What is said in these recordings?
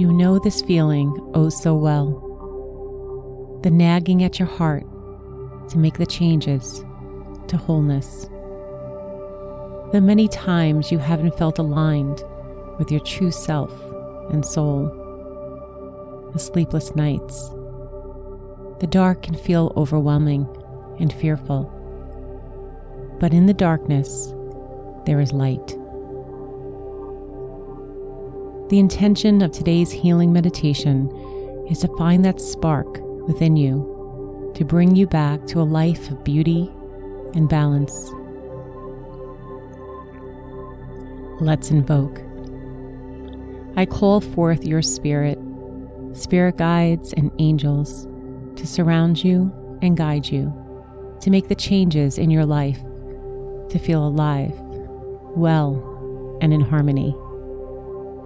You know this feeling oh so well. The nagging at your heart to make the changes to wholeness. The many times you haven't felt aligned with your true self and soul. The sleepless nights. The dark can feel overwhelming and fearful. But in the darkness, there is light. The intention of today's healing meditation is to find that spark within you to bring you back to a life of beauty and balance. Let's invoke. I call forth your spirit, spirit guides, and angels to surround you and guide you to make the changes in your life to feel alive, well, and in harmony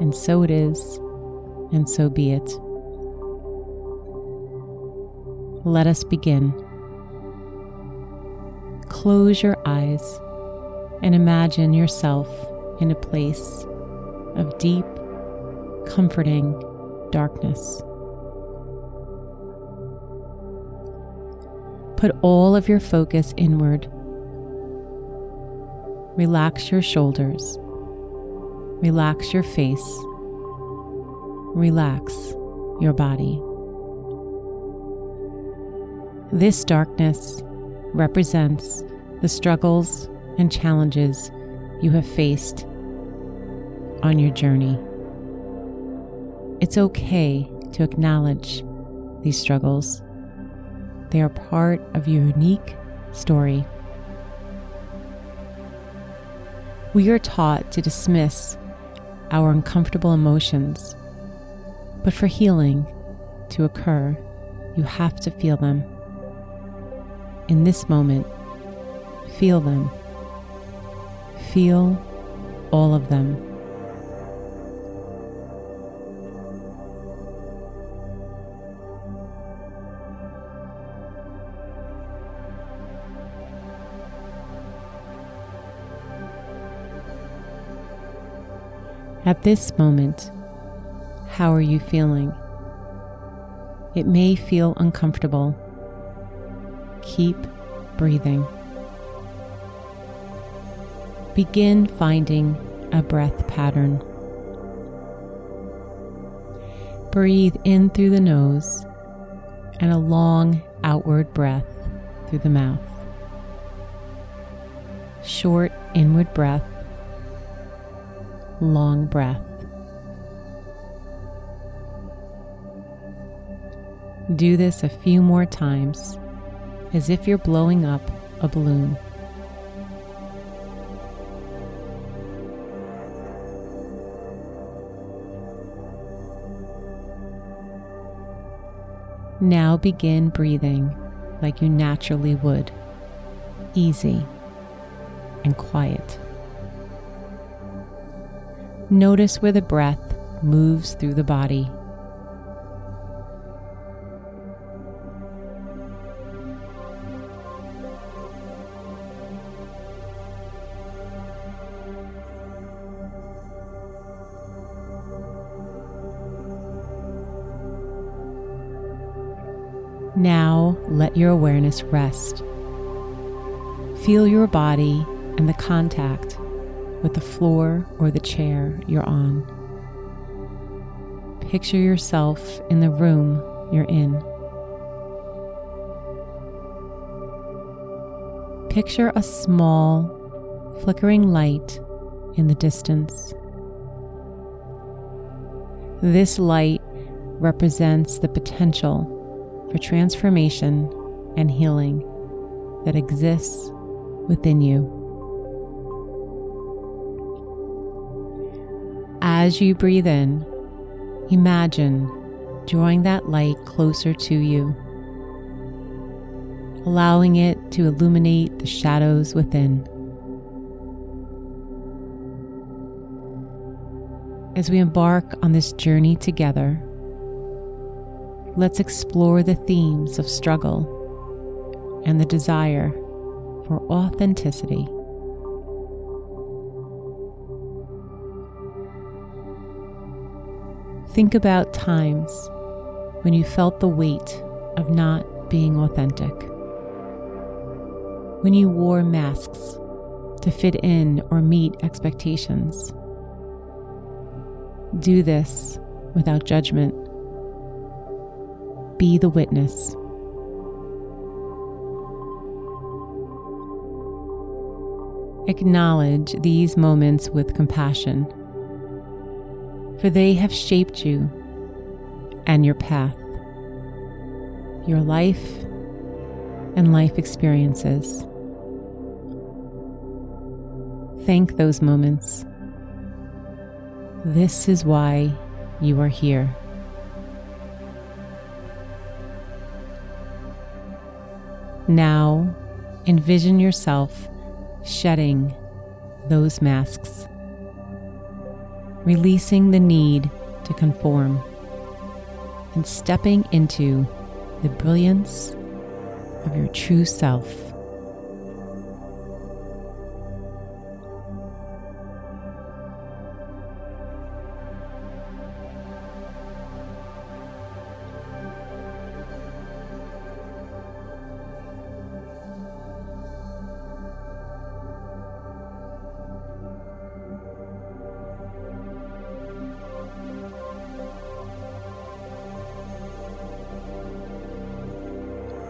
and so it is, and so be it. Let us begin. Close your eyes and imagine yourself in a place of deep, comforting darkness. Put all of your focus inward. Relax your shoulders Relax your face. Relax your body. This darkness represents the struggles and challenges you have faced on your journey. It's okay to acknowledge these struggles. They are part of your unique story. We are taught to dismiss our uncomfortable emotions. But for healing to occur, you have to feel them. In this moment, feel them. Feel all of them. At this moment, how are you feeling? It may feel uncomfortable. Keep breathing. Begin finding a breath pattern. Breathe in through the nose and a long outward breath through the mouth. short inward breath, long breath. Do this a few more times as if you're blowing up a balloon. Now begin breathing like you naturally would, easy and quiet. Notice where the breath moves through the body. Now let your awareness rest. Feel your body and the contact with the floor or the chair you're on. Picture yourself in the room you're in. Picture a small, flickering light in the distance. This light represents the potential for transformation and healing that exists within you. As you breathe in, imagine drawing that light closer to you, allowing it to illuminate the shadows within. As we embark on this journey together, let's explore the themes of struggle and the desire for authenticity. Think about times when you felt the weight of not being authentic. When you wore masks to fit in or meet expectations. Do this without judgment be the witness. Acknowledge these moments with compassion, for they have shaped you and your path, your life, and life experiences. Thank those moments. This is why you are here. Now, envision yourself shedding those masks, releasing the need to conform, and stepping into the brilliance of your true self.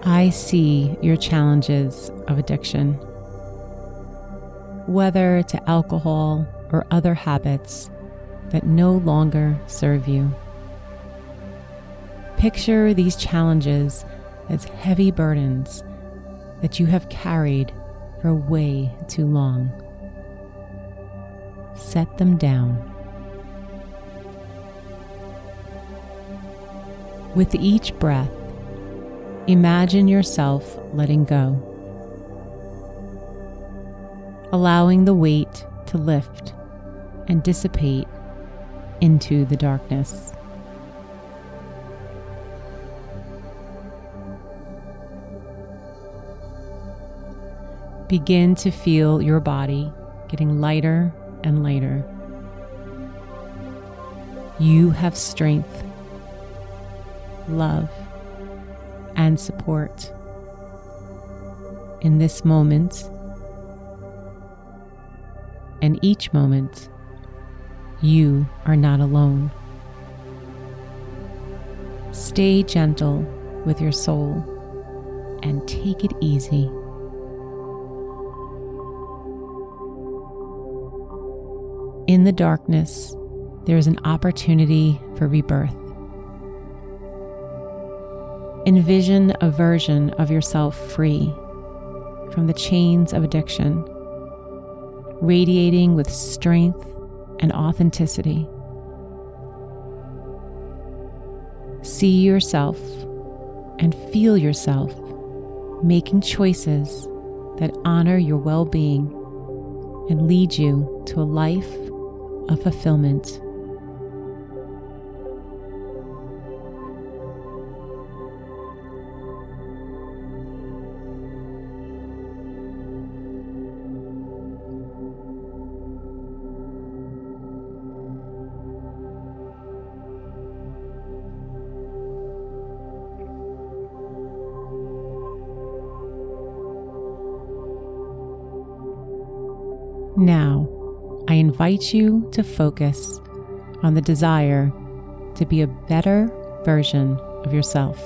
I see your challenges of addiction, whether to alcohol or other habits that no longer serve you. Picture these challenges as heavy burdens that you have carried for way too long. Set them down. With each breath, Imagine yourself letting go, allowing the weight to lift and dissipate into the darkness. Begin to feel your body getting lighter and lighter. You have strength, love, and support. In this moment and each moment, you are not alone. Stay gentle with your soul and take it easy. in the darkness, there is an opportunity for rebirth. Envision a version of yourself free from the chains of addiction, radiating with strength and authenticity. See yourself and feel yourself making choices that honor your well being and lead you to a life of fulfillment. Now, I invite you to focus on the desire to be a better version of yourself.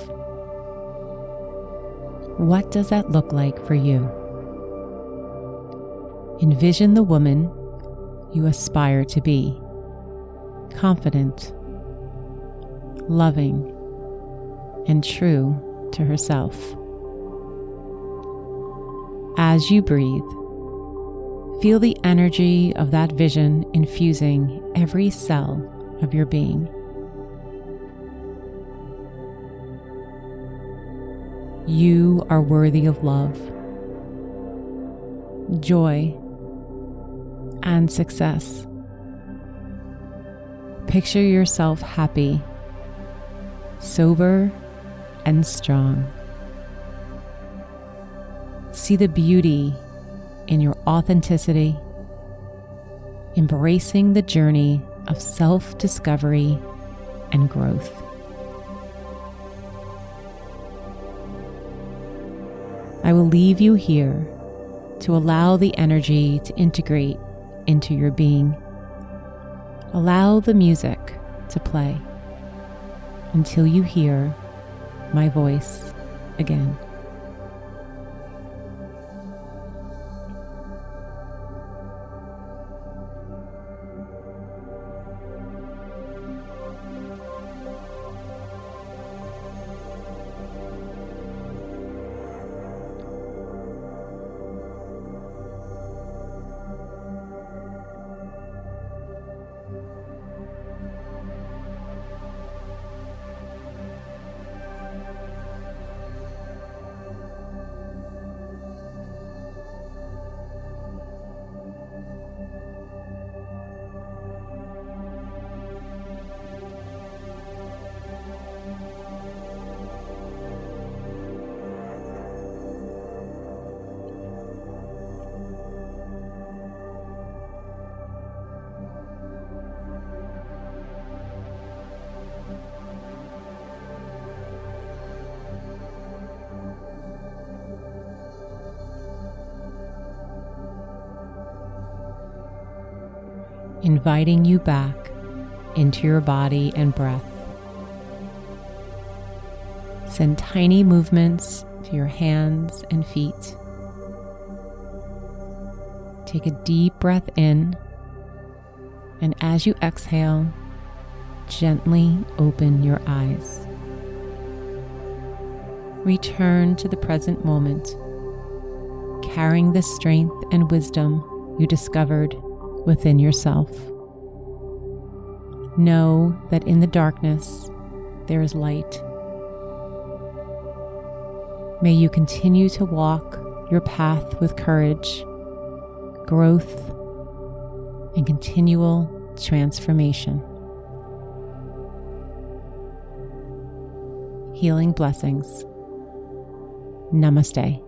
What does that look like for you? Envision the woman you aspire to be confident, loving, and true to herself. As you breathe, Feel the energy of that vision infusing every cell of your being. You are worthy of love, joy, and success. Picture yourself happy, sober, and strong. See the beauty in your authenticity, embracing the journey of self discovery and growth. I will leave you here to allow the energy to integrate into your being. Allow the music to play until you hear my voice again. Inviting you back into your body and breath. Send tiny movements to your hands and feet. Take a deep breath in, and as you exhale, gently open your eyes. Return to the present moment, carrying the strength and wisdom you discovered within yourself. Know that in the darkness there is light. May you continue to walk your path with courage, growth, and continual transformation. Healing blessings. Namaste.